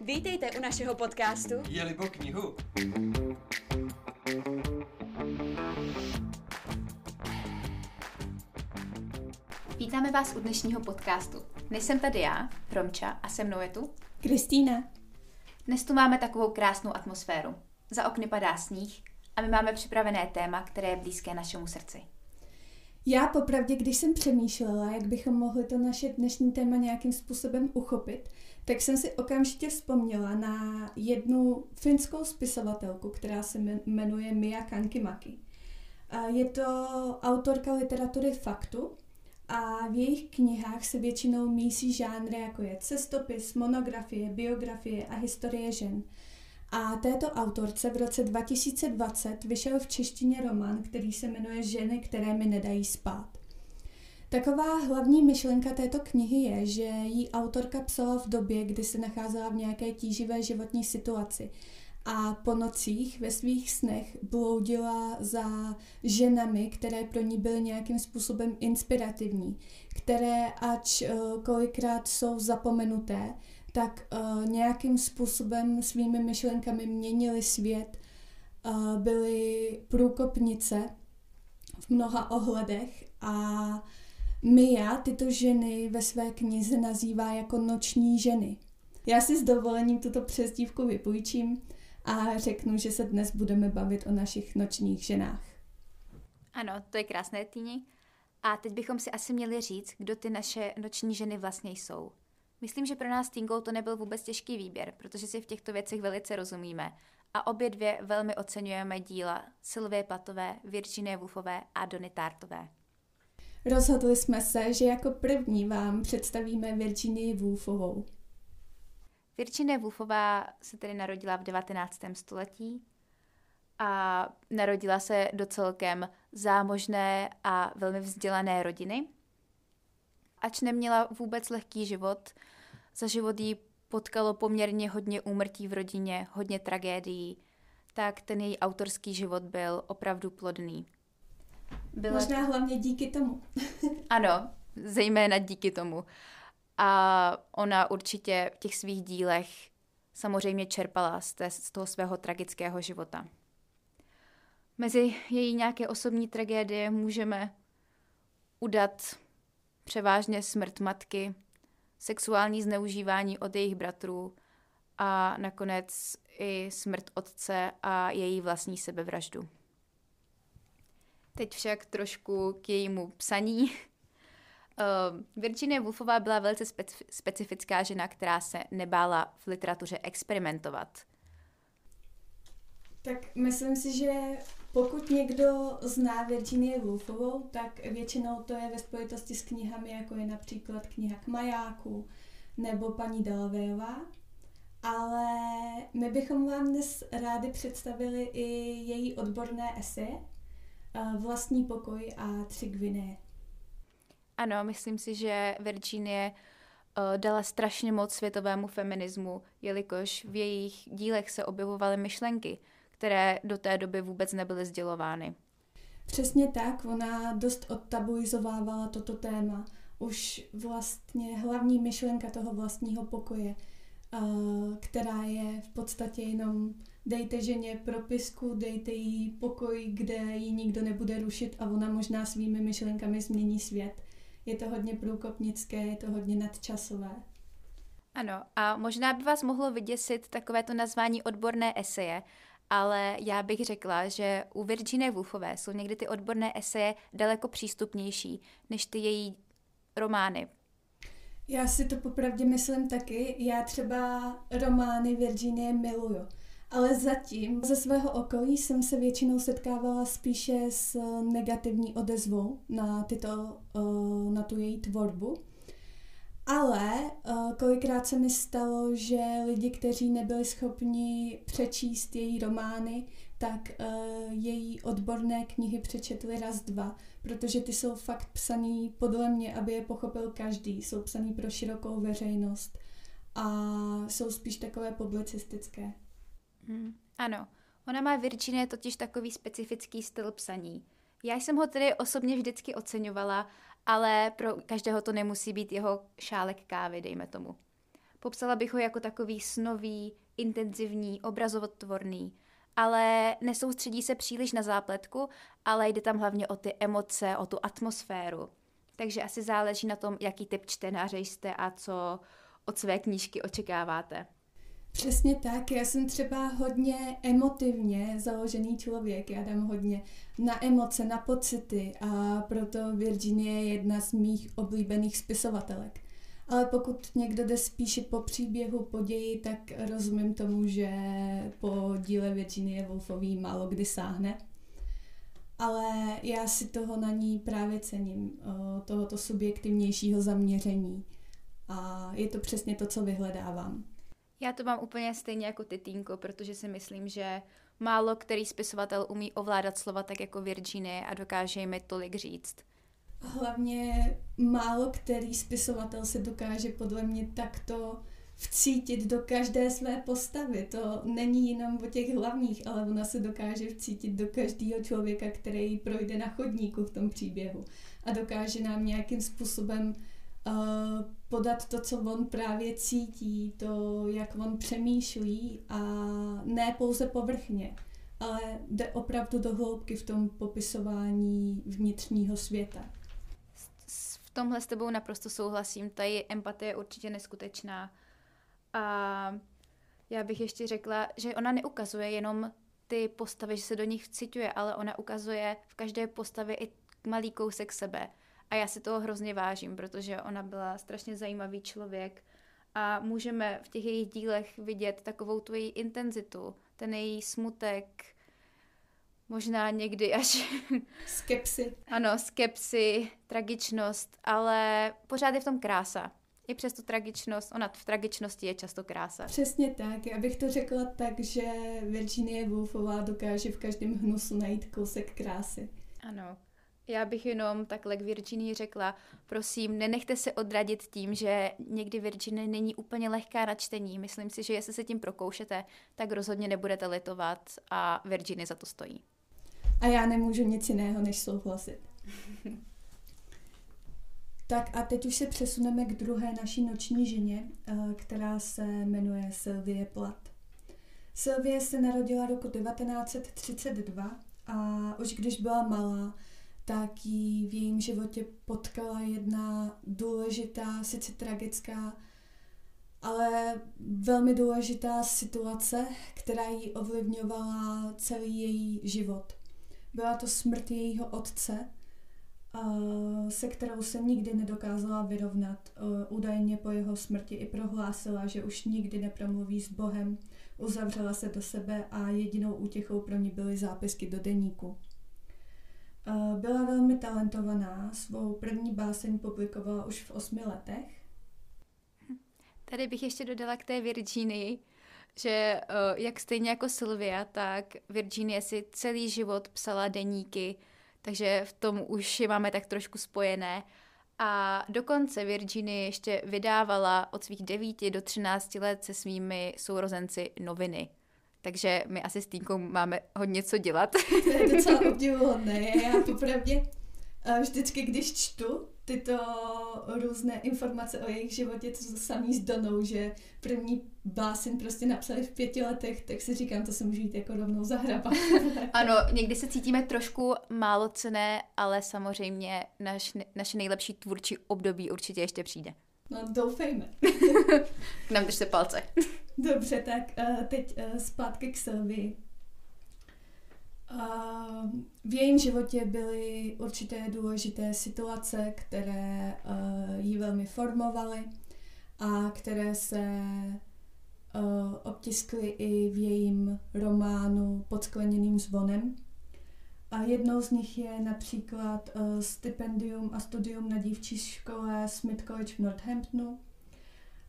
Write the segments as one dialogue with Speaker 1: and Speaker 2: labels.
Speaker 1: Vítejte u našeho podcastu
Speaker 2: Jeli po knihu.
Speaker 3: Vítáme vás u dnešního podcastu. Dnes jsem tady já, Romča, a se mnou je tu.
Speaker 4: Kristýna.
Speaker 3: Dnes tu máme takovou krásnou atmosféru. Za okny padá sníh a my máme připravené téma, které je blízké našemu srdci.
Speaker 4: Já popravdě, když jsem přemýšlela, jak bychom mohli to naše dnešní téma nějakým způsobem uchopit, tak jsem si okamžitě vzpomněla na jednu finskou spisovatelku, která se jmenuje Mia Kankimaki. Je to autorka literatury faktu a v jejich knihách se většinou mísí žánry, jako je cestopis, monografie, biografie a historie žen. A této autorce v roce 2020 vyšel v češtině román, který se jmenuje Ženy, které mi nedají spát. Taková hlavní myšlenka této knihy je, že jí autorka psala v době, kdy se nacházela v nějaké tíživé životní situaci a po nocích ve svých snech bloudila za ženami, které pro ní byly nějakým způsobem inspirativní, které ač uh, kolikrát jsou zapomenuté, tak uh, nějakým způsobem svými myšlenkami měnili svět, uh, byly průkopnice v mnoha ohledech a Mia tyto ženy ve své knize nazývá jako noční ženy. Já si s dovolením tuto přezdívku vypůjčím a řeknu, že se dnes budeme bavit o našich nočních ženách.
Speaker 3: Ano, to je krásné, Týni. A teď bychom si asi měli říct, kdo ty naše noční ženy vlastně jsou. Myslím, že pro nás Tinkou to nebyl vůbec těžký výběr, protože si v těchto věcech velice rozumíme a obě dvě velmi oceňujeme díla Sylvie Platové, Virginie Woolfové a Dony Tartové.
Speaker 4: Rozhodli jsme se, že jako první vám představíme Virginii Woolfovou.
Speaker 3: Virginie Woolfová se tedy narodila v 19. století a narodila se do celkem zámožné a velmi vzdělané rodiny. Ač neměla vůbec lehký život, za život jí potkalo poměrně hodně úmrtí v rodině, hodně tragédií, tak ten její autorský život byl opravdu plodný.
Speaker 4: Byla... Možná hlavně díky tomu.
Speaker 3: ano, zejména díky tomu. A ona určitě v těch svých dílech samozřejmě čerpala z, té, z toho svého tragického života. Mezi její nějaké osobní tragédie můžeme udat převážně smrt matky, sexuální zneužívání od jejich bratrů a nakonec i smrt otce a její vlastní sebevraždu. Teď však trošku k jejímu psaní. Uh, Virginia Woolfová byla velice specifická žena, která se nebála v literatuře experimentovat.
Speaker 4: Tak myslím si, že pokud někdo zná Virginie Woolfovou, tak většinou to je ve spojitosti s knihami, jako je například kniha k majáku nebo paní Delavejová. Ale my bychom vám dnes rádi představili i její odborné eseje, Vlastní pokoj a tři gviné.
Speaker 3: Ano, myslím si, že Virginie uh, dala strašně moc světovému feminismu, jelikož v jejich dílech se objevovaly myšlenky, které do té doby vůbec nebyly sdělovány.
Speaker 4: Přesně tak, ona dost odtabuizovávala toto téma. Už vlastně hlavní myšlenka toho vlastního pokoje, která je v podstatě jenom dejte ženě propisku, dejte jí pokoj, kde ji nikdo nebude rušit a ona možná svými myšlenkami změní svět. Je to hodně průkopnické, je to hodně nadčasové.
Speaker 3: Ano, a možná by vás mohlo vyděsit takovéto nazvání odborné eseje, ale já bych řekla, že u Virginie Woolfové jsou někdy ty odborné eseje daleko přístupnější než ty její romány.
Speaker 4: Já si to popravdě myslím taky. Já třeba romány Virginie miluju. Ale zatím ze svého okolí jsem se většinou setkávala spíše s negativní odezvou na, tyto, eh, na tu její tvorbu. Ale uh, kolikrát se mi stalo, že lidi, kteří nebyli schopni přečíst její romány, tak uh, její odborné knihy přečetli raz, dva, protože ty jsou fakt psaný podle mě, aby je pochopil každý. Jsou psaný pro širokou veřejnost a jsou spíš takové publicistické.
Speaker 3: Hmm, ano, ona má Virginie totiž takový specifický styl psaní. Já jsem ho tedy osobně vždycky oceňovala ale pro každého to nemusí být jeho šálek kávy, dejme tomu. Popsala bych ho jako takový snový, intenzivní, obrazotvorný, ale nesoustředí se příliš na zápletku, ale jde tam hlavně o ty emoce, o tu atmosféru. Takže asi záleží na tom, jaký typ čtenáře jste a co od své knížky očekáváte.
Speaker 4: Přesně tak, já jsem třeba hodně emotivně založený člověk, já dám hodně na emoce, na pocity a proto Virginie je jedna z mých oblíbených spisovatelek. Ale pokud někdo jde spíše po příběhu, po ději, tak rozumím tomu, že po díle Virginie Woolfový málo kdy sáhne. Ale já si toho na ní právě cením, tohoto subjektivnějšího zaměření. A je to přesně to, co vyhledávám.
Speaker 3: Já to mám úplně stejně jako ty, Týnko, protože si myslím, že málo který spisovatel umí ovládat slova tak jako Virginie a dokáže jim tolik říct.
Speaker 4: Hlavně málo který spisovatel se dokáže podle mě takto vcítit do každé své postavy. To není jenom o těch hlavních, ale ona se dokáže vcítit do každého člověka, který projde na chodníku v tom příběhu. A dokáže nám nějakým způsobem podat to, co on právě cítí, to, jak on přemýšlí a ne pouze povrchně, ale jde opravdu do hloubky v tom popisování vnitřního světa.
Speaker 3: V tomhle s tebou naprosto souhlasím, ta je empatie určitě neskutečná. A já bych ještě řekla, že ona neukazuje jenom ty postavy, že se do nich vciťuje, ale ona ukazuje v každé postavě i malý kousek sebe. A já si toho hrozně vážím, protože ona byla strašně zajímavý člověk a můžeme v těch jejich dílech vidět takovou tu její intenzitu, ten její smutek, možná někdy až...
Speaker 4: Skepsy.
Speaker 3: ano, skepsy, tragičnost, ale pořád je v tom krása. I přes tu tragičnost, ona v tragičnosti je často krása.
Speaker 4: Přesně tak. Já bych to řekla tak, že Virginie Woolfová dokáže v každém hnusu najít kousek krásy.
Speaker 3: Ano. Já bych jenom takhle k Virginii řekla, prosím, nenechte se odradit tím, že někdy Virginie není úplně lehká na čtení. Myslím si, že jestli se tím prokoušete, tak rozhodně nebudete litovat a Virginie za to stojí.
Speaker 4: A já nemůžu nic jiného, než souhlasit. tak a teď už se přesuneme k druhé naší noční ženě, eh, která se jmenuje Sylvie Platt. Sylvie se narodila roku 1932 a už když byla malá, tak jí v jejím životě potkala jedna důležitá, sice tragická, ale velmi důležitá situace, která jí ovlivňovala celý její život. Byla to smrt jejího otce, se kterou se nikdy nedokázala vyrovnat. Údajně po jeho smrti i prohlásila, že už nikdy nepromluví s Bohem, uzavřela se do sebe a jedinou útěchou pro ní byly zápisky do deníku. Byla velmi talentovaná, svou první báseň publikovala už v osmi letech.
Speaker 3: Tady bych ještě dodala k té Virginii, že uh, jak stejně jako Sylvia, tak Virginie si celý život psala deníky, takže v tom už je máme tak trošku spojené. A dokonce Virginie ještě vydávala od svých 9 do 13 let se svými sourozenci noviny. Takže my asi s Týnkou máme hodně co dělat.
Speaker 4: To je docela obdivuhodné. Já popravdě vždycky, když čtu tyto různé informace o jejich životě, to samý s Donou, že první báseň prostě napsali v pěti letech, tak si říkám, to se může jít jako rovnou zahrabat.
Speaker 3: ano, někdy se cítíme trošku málo cené, ale samozřejmě naš, naše nejlepší tvůrčí období určitě ještě přijde.
Speaker 4: No, doufejme.
Speaker 3: Nám se palce.
Speaker 4: Dobře, tak uh, teď uh, zpátky k Sylvii. Uh, v jejím životě byly určité důležité situace, které uh, ji velmi formovaly a které se uh, obtiskly i v jejím románu Pod skleněným zvonem. A jednou z nich je například uh, stipendium a studium na dívčí škole Smith College v Northamptonu.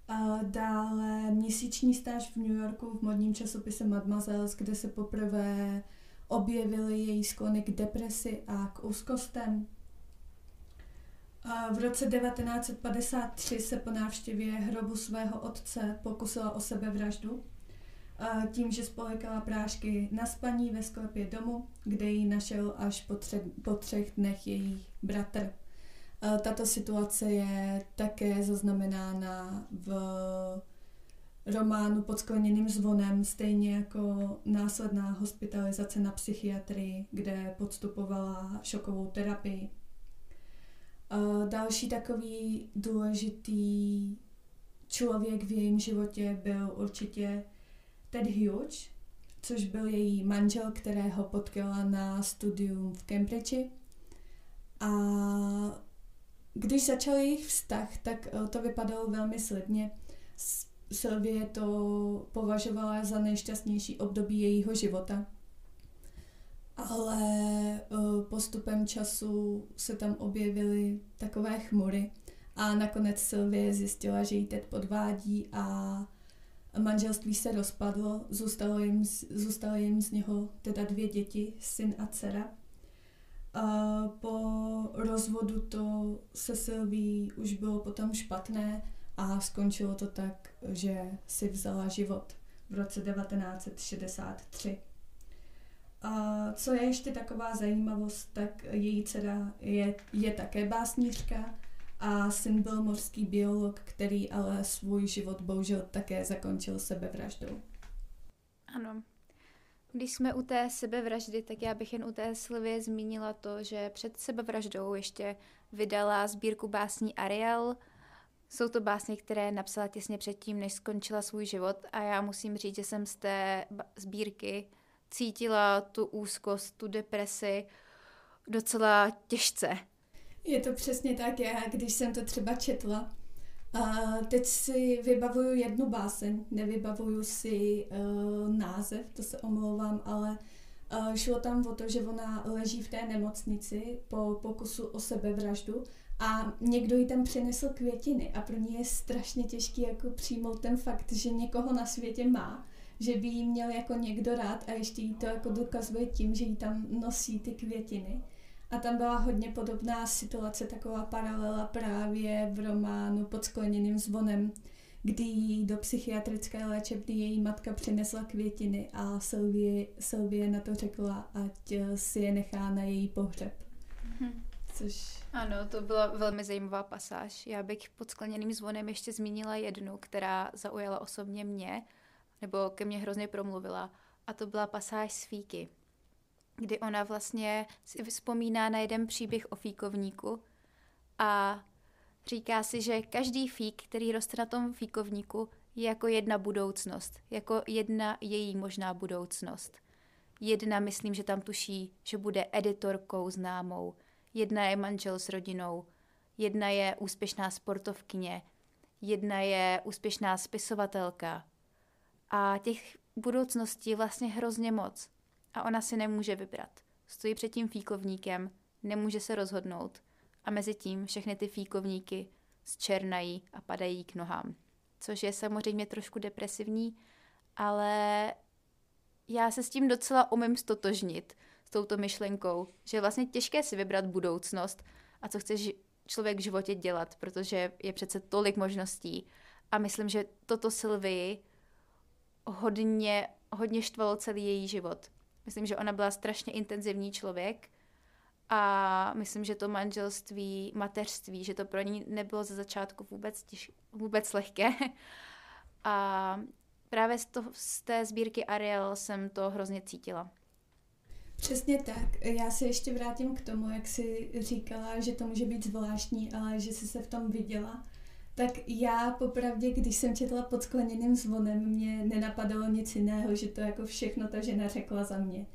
Speaker 4: A dále měsíční stáž v New Yorku v modním časopise Mademoiselle, kde se poprvé objevily její sklony k depresi a k úzkostem. V roce 1953 se po návštěvě hrobu svého otce pokusila o sebevraždu tím, že spolekala prášky na spaní ve sklepě domu, kde ji našel až po, tře- po třech dnech její bratr. Tato situace je také zaznamenána v románu Pod skleněným zvonem, stejně jako následná hospitalizace na psychiatrii, kde podstupovala šokovou terapii. Další takový důležitý člověk v jejím životě byl určitě Ted Hughes, což byl její manžel, kterého potkala na studium v Cambridge. A když začal jejich vztah, tak eh, to vypadalo velmi slibně. Sylvie to považovala za nejšťastnější období jejího života. Ale eh, postupem času se tam objevily takové chmury a nakonec Sylvie zjistila, že jí Ted podvádí a manželství se rozpadlo, zůstalo jim, zůstalo jim z něho teda dvě děti, syn a dcera. A po rozvodu to se Sylví už bylo potom špatné a skončilo to tak, že si vzala život v roce 1963. A co je ještě taková zajímavost, tak její dcera je, je také básnířka a syn byl mořský biolog, který ale svůj život bohužel také zakončil sebevraždou.
Speaker 3: Ano. Když jsme u té sebevraždy, tak já bych jen u té Sylvie zmínila to, že před sebevraždou ještě vydala sbírku básní Ariel. Jsou to básně, které napsala těsně předtím, než skončila svůj život a já musím říct, že jsem z té sbírky cítila tu úzkost, tu depresi docela těžce.
Speaker 4: Je to přesně tak, já když jsem to třeba četla, a teď si vybavuju jednu báseň, nevybavuju si uh, název, to se omlouvám, ale uh, šlo tam o to, že ona leží v té nemocnici po pokusu o sebevraždu a někdo jí tam přinesl květiny a pro ní je strašně těžký jako přijmout ten fakt, že někoho na světě má, že by jí měl jako někdo rád a ještě jí to jako dokazuje tím, že jí tam nosí ty květiny. A tam byla hodně podobná situace, taková paralela právě v románu Pod skleněným zvonem, kdy do psychiatrické léčebny její matka přinesla květiny a Sylvie, Sylvie na to řekla, ať si je nechá na její pohřeb.
Speaker 3: Hmm. Což... Ano, to byla velmi zajímavá pasáž. Já bych pod skleněným zvonem ještě zmínila jednu, která zaujala osobně mě, nebo ke mně hrozně promluvila, a to byla pasáž z Fíky kdy ona vlastně si vzpomíná na jeden příběh o fíkovníku a říká si, že každý fík, který roste na tom fíkovníku, je jako jedna budoucnost, jako jedna její možná budoucnost. Jedna, myslím, že tam tuší, že bude editorkou známou, jedna je manžel s rodinou, jedna je úspěšná sportovkyně, jedna je úspěšná spisovatelka. A těch budoucností vlastně hrozně moc a ona si nemůže vybrat. Stojí před tím fíkovníkem, nemůže se rozhodnout a mezi tím všechny ty fíkovníky zčernají a padají k nohám. Což je samozřejmě trošku depresivní, ale já se s tím docela umím stotožnit, s touto myšlenkou, že je vlastně těžké si vybrat budoucnost a co chce člověk v životě dělat, protože je přece tolik možností. A myslím, že toto Sylvii hodně, hodně štvalo celý její život. Myslím, že ona byla strašně intenzivní člověk a myslím, že to manželství, mateřství, že to pro ní nebylo ze začátku vůbec, těž, vůbec lehké. A právě z, to, z té sbírky Ariel jsem to hrozně cítila.
Speaker 4: Přesně tak. Já se ještě vrátím k tomu, jak jsi říkala, že to může být zvláštní, ale že jsi se v tom viděla. Tak já popravdě, když jsem četla pod skleněným zvonem, mě nenapadalo nic jiného, že to jako všechno ta žena řekla za mě.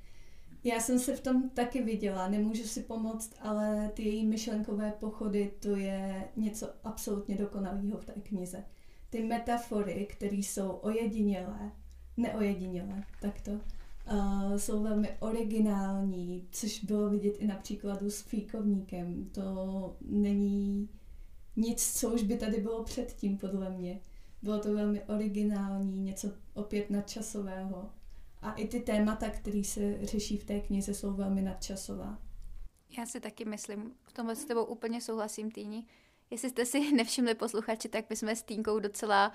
Speaker 4: Já jsem se v tom taky viděla, nemůžu si pomoct, ale ty její myšlenkové pochody, to je něco absolutně dokonalého v té knize. Ty metafory, které jsou ojedinělé, neojedinělé, takto, uh, jsou velmi originální, což bylo vidět i na příkladu s fíkovníkem. To není nic, co už by tady bylo předtím, podle mě. Bylo to velmi originální, něco opět nadčasového. A i ty témata, které se řeší v té knize, jsou velmi nadčasová.
Speaker 3: Já si taky myslím, v tomhle s tebou úplně souhlasím, Týni. Jestli jste si nevšimli posluchači, tak my jsme s Týnkou docela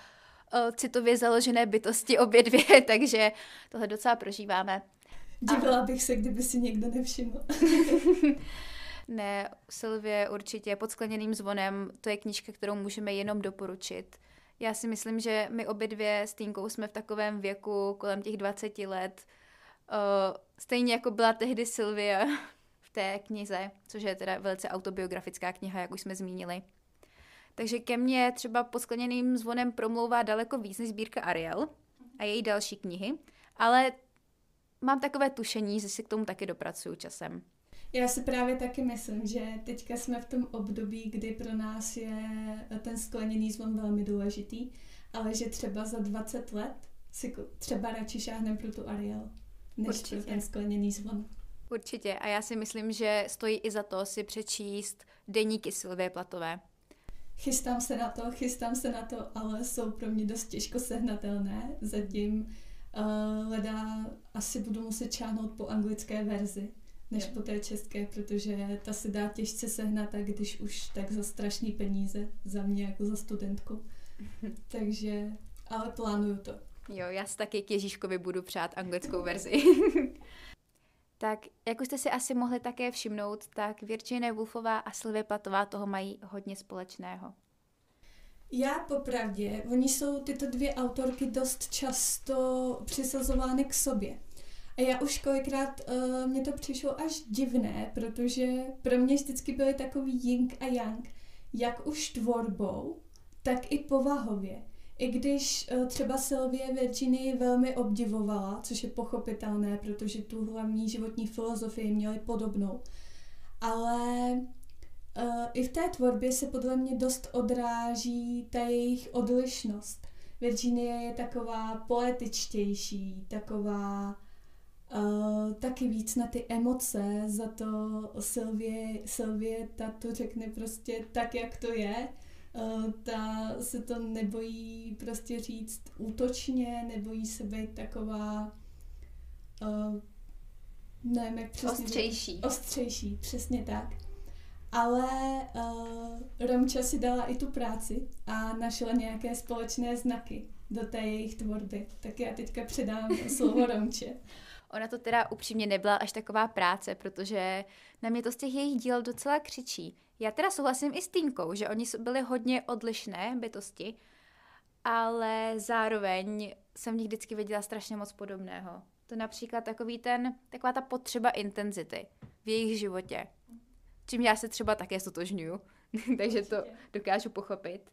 Speaker 3: uh, citově založené bytosti obě dvě, takže tohle docela prožíváme.
Speaker 4: Divila bych se, kdyby si někdo nevšiml.
Speaker 3: Ne, Sylvie určitě pod skleněným zvonem, to je knížka, kterou můžeme jenom doporučit. Já si myslím, že my obě dvě s Týnkou jsme v takovém věku kolem těch 20 let. Uh, stejně jako byla tehdy Sylvia v té knize, což je teda velice autobiografická kniha, jak už jsme zmínili. Takže ke mně třeba pod skleněným zvonem promlouvá daleko víc než sbírka Ariel a její další knihy, ale mám takové tušení, že si k tomu taky dopracuju časem.
Speaker 4: Já si právě taky myslím, že teďka jsme v tom období, kdy pro nás je ten skleněný zvon velmi důležitý, ale že třeba za 20 let si třeba radši šáhneme pro tu Ariel, než Určitě. pro ten skleněný zvon.
Speaker 3: Určitě. A já si myslím, že stojí i za to si přečíst deníky Silvie Platové.
Speaker 4: Chystám se na to, chystám se na to, ale jsou pro mě dost těžko sehnatelné. Zatím uh, leda asi budu muset čáhnout po anglické verzi, než po té české, protože ta se dá těžce sehnat, a když už tak za strašný peníze, za mě jako za studentku. Takže, ale plánuju to.
Speaker 3: Jo, já si taky k Ježíškovi budu přát anglickou verzi. tak, jak už jste si asi mohli také všimnout, tak Virginia Woolfová a Sylvie Platová toho mají hodně společného.
Speaker 4: Já popravdě, oni jsou tyto dvě autorky dost často přisazovány k sobě. A já už kolikrát uh, mě to přišlo až divné, protože pro mě vždycky byly takový yin a yang, jak už tvorbou, tak i povahově. I když uh, třeba Sylvie Virginie velmi obdivovala, což je pochopitelné, protože tu hlavní životní filozofii měli podobnou, ale uh, i v té tvorbě se podle mě dost odráží ta jejich odlišnost. Virginie je taková poetičtější, taková Uh, taky víc na ty emoce, za to Sylvie, Sylvie ta to řekne prostě tak, jak to je. Uh, ta se to nebojí prostě říct útočně, nebojí se být taková uh, nevím, jak přesně
Speaker 3: ostřejší.
Speaker 4: Ostřejší, přesně tak. Ale uh, Romča si dala i tu práci a našla nějaké společné znaky do té jejich tvorby. Tak já teďka předám slovo Romče.
Speaker 3: Ona to teda upřímně nebyla až taková práce, protože na mě to z těch jejich díl docela křičí. Já teda souhlasím i s Týnkou, že oni byli hodně odlišné bytosti, ale zároveň jsem v nich vždycky viděla strašně moc podobného. To například takový ten, taková ta potřeba intenzity v jejich životě. Čím já se třeba také stotožňuju, takže to dokážu pochopit.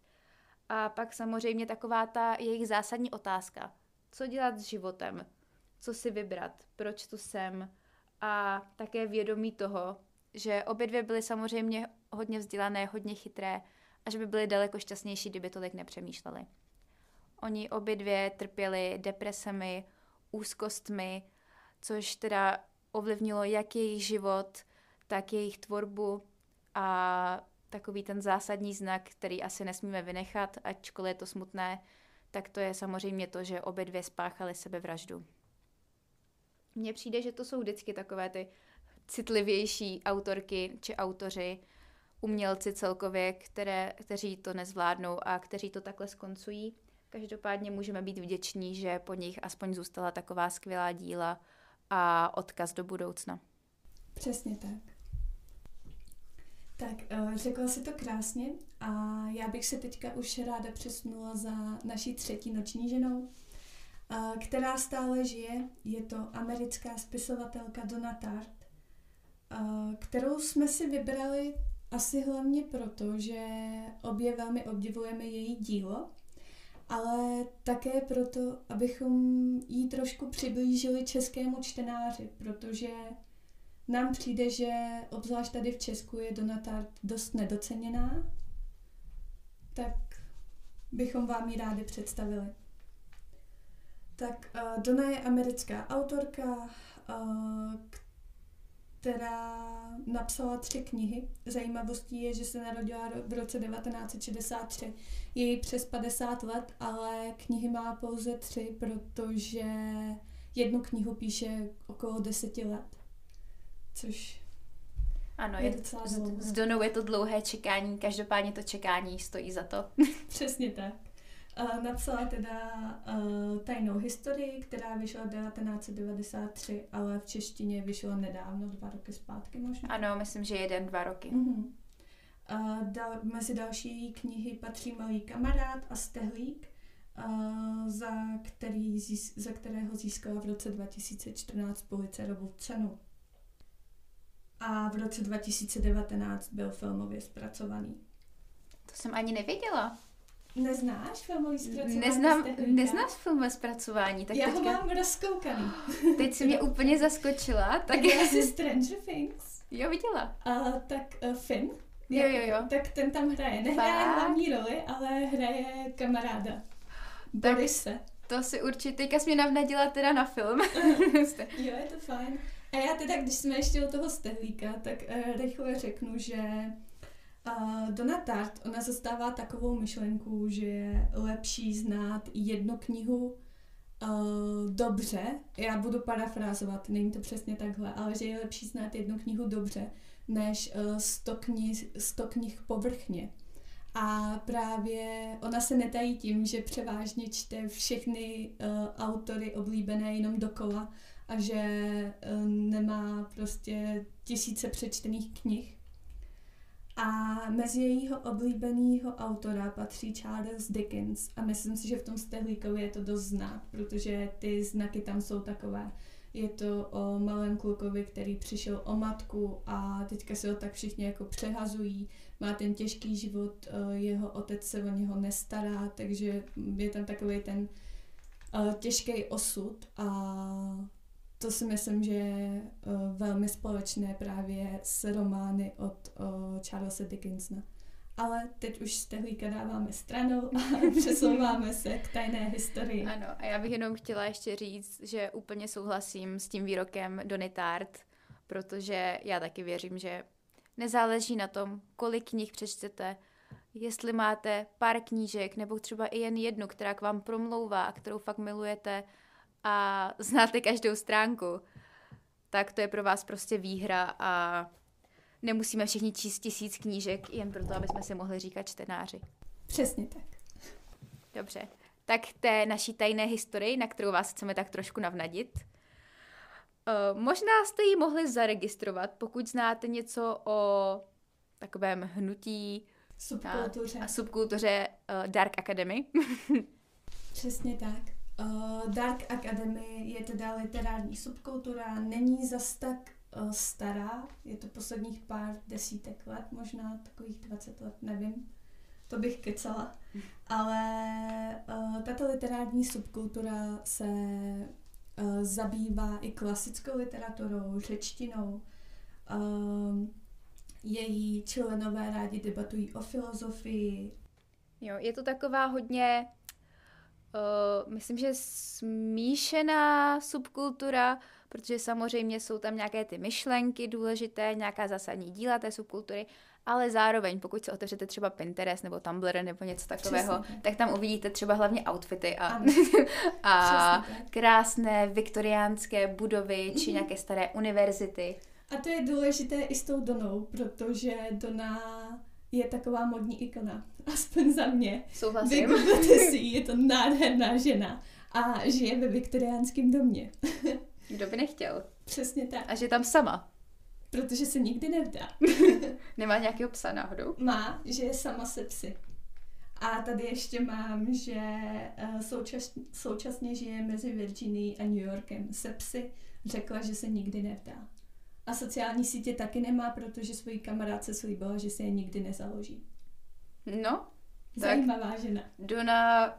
Speaker 3: A pak samozřejmě taková ta jejich zásadní otázka. Co dělat s životem? Co si vybrat, proč tu jsem a také vědomí toho, že obě dvě byly samozřejmě hodně vzdělané, hodně chytré a že by byly daleko šťastnější, kdyby tolik nepřemýšleli. Oni obě dvě trpěli depresemi, úzkostmi, což teda ovlivnilo jak jejich život, tak jejich tvorbu a takový ten zásadní znak, který asi nesmíme vynechat, ačkoliv je to smutné, tak to je samozřejmě to, že obě dvě spáchaly sebevraždu. Mně přijde, že to jsou vždycky takové ty citlivější autorky či autoři, umělci celkově, které, kteří to nezvládnou a kteří to takhle skoncují. Každopádně můžeme být vděční, že po nich aspoň zůstala taková skvělá díla a odkaz do budoucna.
Speaker 4: Přesně tak. Tak, eh, řekla si to krásně a já bych se teďka už ráda přesunula za naší třetí noční ženou, která stále žije. Je to americká spisovatelka Donna Tartt, kterou jsme si vybrali asi hlavně proto, že obě velmi obdivujeme její dílo, ale také proto, abychom jí trošku přiblížili českému čtenáři, protože nám přijde, že obzvlášť tady v Česku je Donna Tartt dost nedoceněná, tak bychom vám ji rádi představili. Tak uh, Donna je americká autorka, uh, která napsala tři knihy. Zajímavostí je, že se narodila v roce 1963. Je jí přes 50 let, ale knihy má pouze tři, protože jednu knihu píše okolo deseti let. Což
Speaker 3: ano, je, je docela s, s Donou je to dlouhé čekání, každopádně to čekání stojí za to.
Speaker 4: Přesně tak. Uh, napsala teda uh, tajnou historii, která vyšla 1993, ale v češtině vyšla nedávno, dva roky zpátky možná.
Speaker 3: Ano, myslím, že jeden, dva roky.
Speaker 4: Uh-huh. Uh, dal, mezi další knihy patří Malý kamarád a Stehlík, uh, za, který, za kterého získala v roce 2014 Pulitzerovu cenu. A v roce 2019 byl filmově zpracovaný.
Speaker 3: To jsem ani nevěděla.
Speaker 4: Neznáš filmový zpracování?
Speaker 3: Neznám, neznáš filmové zpracování.
Speaker 4: Tak Já teďka... ho mám rozkoukaný.
Speaker 3: Teď si mě úplně zaskočila.
Speaker 4: Tak já si Stranger Things.
Speaker 3: Jo, viděla.
Speaker 4: Uh, tak uh, Finn.
Speaker 3: Jo, jo, jo.
Speaker 4: Tak ten tam hraje. Nehraje hlavní roli, ale hraje kamaráda. Borise.
Speaker 3: To si určitě, teďka jsi mě navnadila teda na film.
Speaker 4: jo, je to fajn. A já teda, když jsme ještě u toho stehlíka, tak uh, rychle řeknu, že uh, Tart, ona zastává takovou myšlenku, že je lepší znát jednu knihu uh, dobře, já budu parafrázovat, není to přesně takhle, ale že je lepší znát jednu knihu dobře, než uh, 100, knih, 100 knih povrchně. A právě ona se netají tím, že převážně čte všechny uh, autory oblíbené jenom dokola a že uh, nemá prostě tisíce přečtených knih. A mezi jejího oblíbeného autora patří Charles Dickens a myslím si, že v tom Stehlíkovi je to dost znát, protože ty znaky tam jsou takové. Je to o malém klukovi, který přišel o matku a teďka se ho tak všichni jako přehazují. Má ten těžký život, eh, jeho otec se o něho nestará, takže je tam takový ten eh, těžký osud a to si myslím, že je uh, velmi společné právě s romány od uh, Charlesa Dickensna. Ale teď už stehlíka dáváme stranou a přesouváme se k tajné historii.
Speaker 3: Ano, a já bych jenom chtěla ještě říct, že úplně souhlasím s tím výrokem Donny Tart, protože já taky věřím, že nezáleží na tom, kolik knih přečtete, jestli máte pár knížek nebo třeba i jen jednu, která k vám promlouvá a kterou fakt milujete, a znáte každou stránku, tak to je pro vás prostě výhra a nemusíme všichni číst tisíc knížek jen proto, aby jsme si mohli říkat čtenáři.
Speaker 4: Přesně tak.
Speaker 3: Dobře. Tak té naší tajné historii, na kterou vás chceme tak trošku navnadit. Uh, možná jste ji mohli zaregistrovat, pokud znáte něco o takovém hnutí
Speaker 4: subkultuře.
Speaker 3: a, subkultuře uh, Dark Academy.
Speaker 4: Přesně tak. Uh, Dark Academy je teda literární subkultura, není zas tak uh, stará, je to posledních pár desítek let, možná takových 20 let, nevím, to bych kecala, ale uh, tato literární subkultura se uh, zabývá i klasickou literaturou, řečtinou, uh, její členové rádi debatují o filozofii.
Speaker 3: Jo, je to taková hodně Uh, myslím, že smíšená subkultura, protože samozřejmě jsou tam nějaké ty myšlenky důležité, nějaká zásadní díla té subkultury, ale zároveň, pokud se otevřete třeba Pinterest nebo Tumblr nebo něco takového, Přesně. tak tam uvidíte třeba hlavně outfity a, a krásné viktoriánské budovy či mm-hmm. nějaké staré univerzity.
Speaker 4: A to je důležité i s tou Donou, protože Dona je taková modní ikona. Aspoň za mě.
Speaker 3: Souhlasím.
Speaker 4: Vygooglete si, je to nádherná žena a žije ve viktoriánském domě.
Speaker 3: Kdo by nechtěl?
Speaker 4: Přesně tak.
Speaker 3: A že tam sama.
Speaker 4: Protože se nikdy nevdá.
Speaker 3: Nemá nějakého psa náhodou?
Speaker 4: Má, že je sama se psy. A tady ještě mám, že uh, součas, současně žije mezi Virginií a New Yorkem se psy. Řekla, že se nikdy nevdá. A sociální sítě taky nemá, protože svojí kamarádce slíbila, že se je nikdy nezaloží.
Speaker 3: No,
Speaker 4: Zajímavá tak žena.
Speaker 3: Dona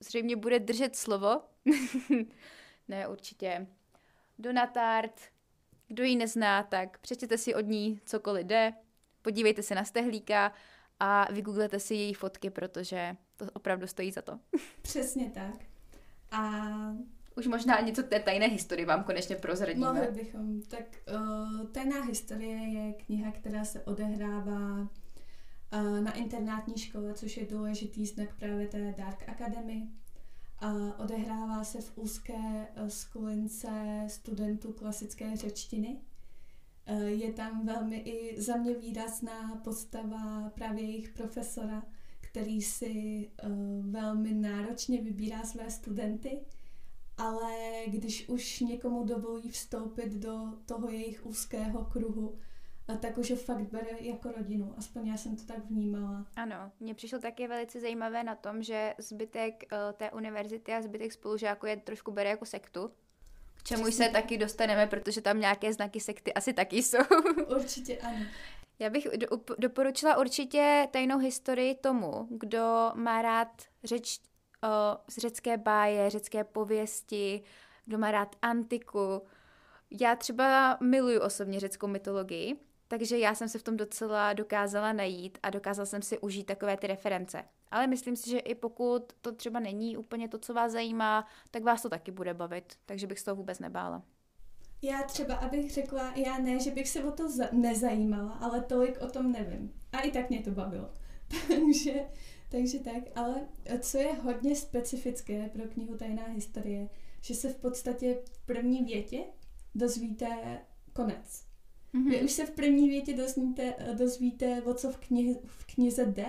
Speaker 3: zřejmě bude držet slovo. ne, určitě. Dona Tart, kdo ji nezná, tak přečtěte si od ní cokoliv jde, podívejte se na stehlíka a vygooglete si její fotky, protože to opravdu stojí za to.
Speaker 4: Přesně tak. A
Speaker 3: už možná něco té tajné historii vám konečně prozradíme.
Speaker 4: Mohli bychom. Tak uh, tajná historie je kniha, která se odehrává uh, na internátní škole, což je důležitý znak právě té Dark Academy. Uh, odehrává se v úzké uh, skulince studentů klasické řečtiny. Je tam velmi i za mě výrazná postava právě jejich profesora, který si velmi náročně vybírá své studenty, ale když už někomu dovolí vstoupit do toho jejich úzkého kruhu, tak už ho fakt bere jako rodinu. Aspoň já jsem to tak vnímala.
Speaker 3: Ano, mně přišlo taky velice zajímavé na tom, že zbytek uh, té univerzity a zbytek spolužáků je trošku bere jako sektu. K čemu se tak. taky dostaneme, protože tam nějaké znaky sekty asi taky jsou.
Speaker 4: Určitě ano.
Speaker 3: Já bych do, doporučila určitě tajnou historii tomu, kdo má rád řeč, uh, řecké báje, řecké pověsti, kdo má rád antiku. Já třeba miluju osobně řeckou mytologii, takže já jsem se v tom docela dokázala najít a dokázala jsem si užít takové ty reference. Ale myslím si, že i pokud to třeba není úplně to, co vás zajímá, tak vás to taky bude bavit. Takže bych z toho vůbec nebála.
Speaker 4: Já třeba, abych řekla, já ne, že bych se o to za- nezajímala, ale tolik o tom nevím. A i tak mě to bavilo. takže, takže tak, ale co je hodně specifické pro knihu Tajná historie, že se v podstatě v první větě dozvíte konec. Mm-hmm. Vy už se v první větě dozvíte, dozvíte, o co v, knihe, v knize jde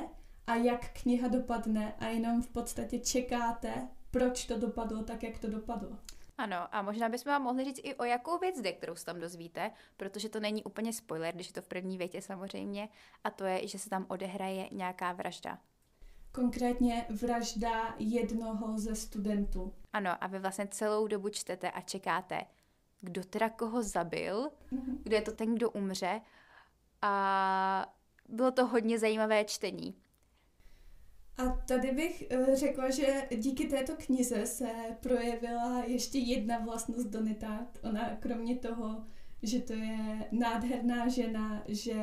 Speaker 4: a jak kniha dopadne a jenom v podstatě čekáte, proč to dopadlo tak, jak to dopadlo.
Speaker 3: Ano, a možná bychom vám mohli říct i o jakou věc jde, kterou se tam dozvíte, protože to není úplně spoiler, když je to v první větě samozřejmě, a to je, že se tam odehraje nějaká vražda.
Speaker 4: Konkrétně vražda jednoho ze studentů.
Speaker 3: Ano, a vy vlastně celou dobu čtete a čekáte, kdo teda koho zabil, mm-hmm. kdo je to ten, kdo umře. A bylo to hodně zajímavé čtení.
Speaker 4: A tady bych eh, řekla, že díky této knize se projevila ještě jedna vlastnost Donita. Ona kromě toho, že to je nádherná žena, že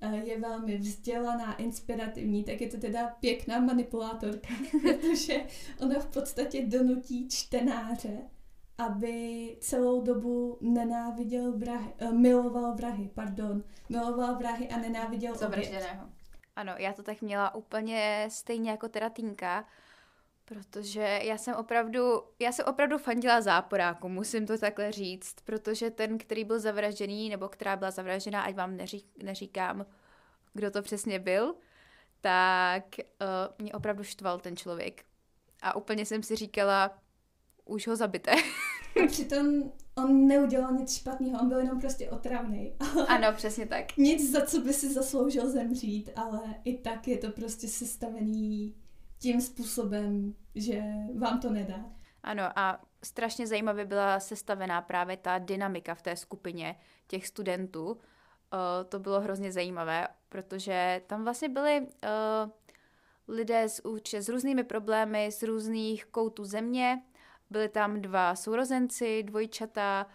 Speaker 4: je velmi vzdělaná, inspirativní, tak je to teda pěkná manipulátorka, protože ona v podstatě donutí čtenáře, aby celou dobu nenáviděl vrahy, uh, miloval vrahy, pardon, miloval vrahy a nenáviděl
Speaker 3: Zavražděného. Ano, já to tak měla úplně stejně jako teda Týnka, protože já jsem opravdu, já jsem opravdu fandila záporáku, musím to takhle říct, protože ten, který byl zavražděný, nebo která byla zavražděná, ať vám neří, neříkám, kdo to přesně byl, tak uh, mě opravdu štval ten člověk. A úplně jsem si říkala, už ho zabité.
Speaker 4: A přitom on neudělal nic špatného, on byl jenom prostě otravný.
Speaker 3: Ano, přesně tak.
Speaker 4: Nic, za co by si zasloužil zemřít, ale i tak je to prostě sestavený tím způsobem, že vám to nedá.
Speaker 3: Ano a strašně zajímavě byla sestavená právě ta dynamika v té skupině těch studentů. Uh, to bylo hrozně zajímavé, protože tam vlastně byli uh, lidé s, s různými problémy z různých koutů země, byli tam dva sourozenci, dvojčata,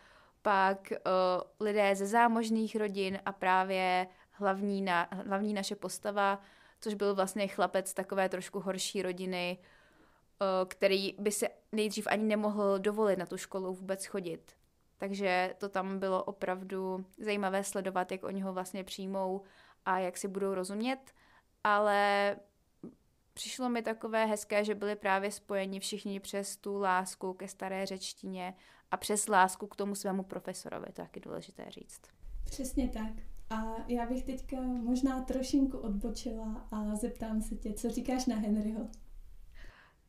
Speaker 3: pak uh, lidé ze zámožných rodin a právě hlavní, na, hlavní naše postava, což byl vlastně chlapec takové trošku horší rodiny, uh, který by se nejdřív ani nemohl dovolit na tu školu vůbec chodit. Takže to tam bylo opravdu zajímavé sledovat, jak oni ho vlastně přijmou a jak si budou rozumět, ale přišlo mi takové hezké, že byli právě spojeni všichni přes tu lásku ke staré řečtině a přes lásku k tomu svému profesorovi, to je taky důležité říct.
Speaker 4: Přesně tak. A já bych teďka možná trošinku odbočila a zeptám se tě, co říkáš na Henryho?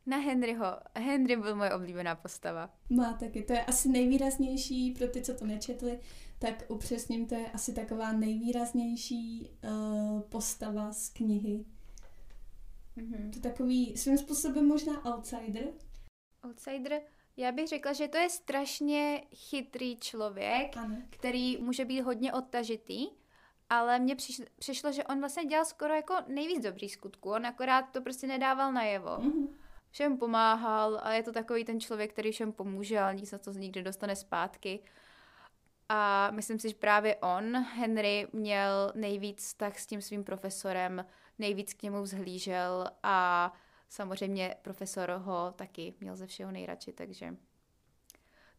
Speaker 3: Na Henryho. Henry byl moje oblíbená postava.
Speaker 4: Má taky. To je asi nejvýraznější pro ty, co to nečetli, tak upřesním, to je asi taková nejvýraznější uh, postava z knihy. Mm-hmm. To takový svým způsobem možná outsider.
Speaker 3: Outsider? Já bych řekla, že to je strašně chytrý člověk, ano. který může být hodně odtažitý, ale mně přišlo, že on vlastně dělal skoro jako nejvíc dobrý skutku, on akorát to prostě nedával najevo. Mm-hmm. Všem pomáhal a je to takový ten člověk, který všem pomůže, ale nic za to nikdy dostane zpátky. A myslím si, že právě on, Henry, měl nejvíc tak s tím svým profesorem, nejvíc k němu vzhlížel a samozřejmě profesor ho taky měl ze všeho nejradši, takže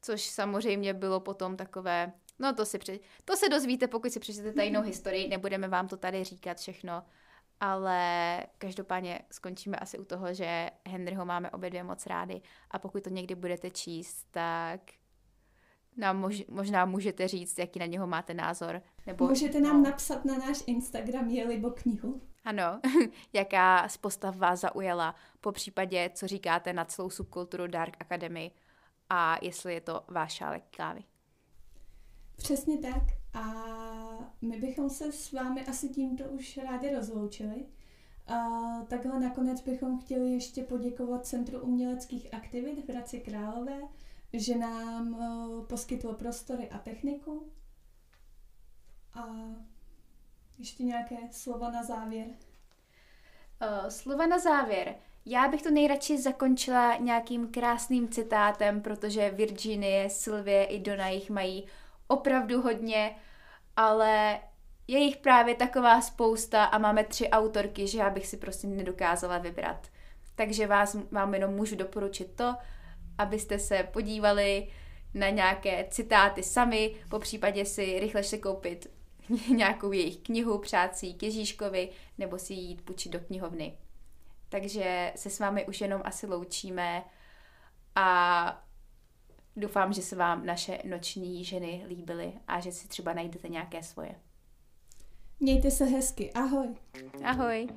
Speaker 3: což samozřejmě bylo potom takové, no to si pře- to se dozvíte, pokud si přečtete tajnou historii, nebudeme vám to tady říkat všechno, ale každopádně skončíme asi u toho, že Henryho máme obě dvě moc rády a pokud to někdy budete číst, tak nám mož, možná můžete říct, jaký na něho máte názor.
Speaker 4: Nebo, můžete nám no. napsat na náš Instagram je libo knihu.
Speaker 3: Ano, jaká z postav vás zaujala, po případě, co říkáte na celou subkulturu Dark Academy a jestli je to váš šálek kávy.
Speaker 4: Přesně tak a my bychom se s vámi asi tímto už rádi rozloučili. A takhle nakonec bychom chtěli ještě poděkovat Centru uměleckých aktivit v Hradci Králové, že nám uh, poskytlo prostory a techniku. A ještě nějaké slova na závěr.
Speaker 3: Uh, slova na závěr. Já bych to nejradši zakončila nějakým krásným citátem, protože Virginie, Sylvie i Donna jich mají opravdu hodně, ale je jich právě taková spousta a máme tři autorky, že já bych si prostě nedokázala vybrat. Takže vás, vám jenom můžu doporučit to, abyste se podívali na nějaké citáty sami, po případě si rychle se koupit nějakou jejich knihu, přát si k Ježíškovi, nebo si jít půjčit do knihovny. Takže se s vámi už jenom asi loučíme a doufám, že se vám naše noční ženy líbily a že si třeba najdete nějaké svoje.
Speaker 4: Mějte se hezky. Ahoj.
Speaker 3: Ahoj.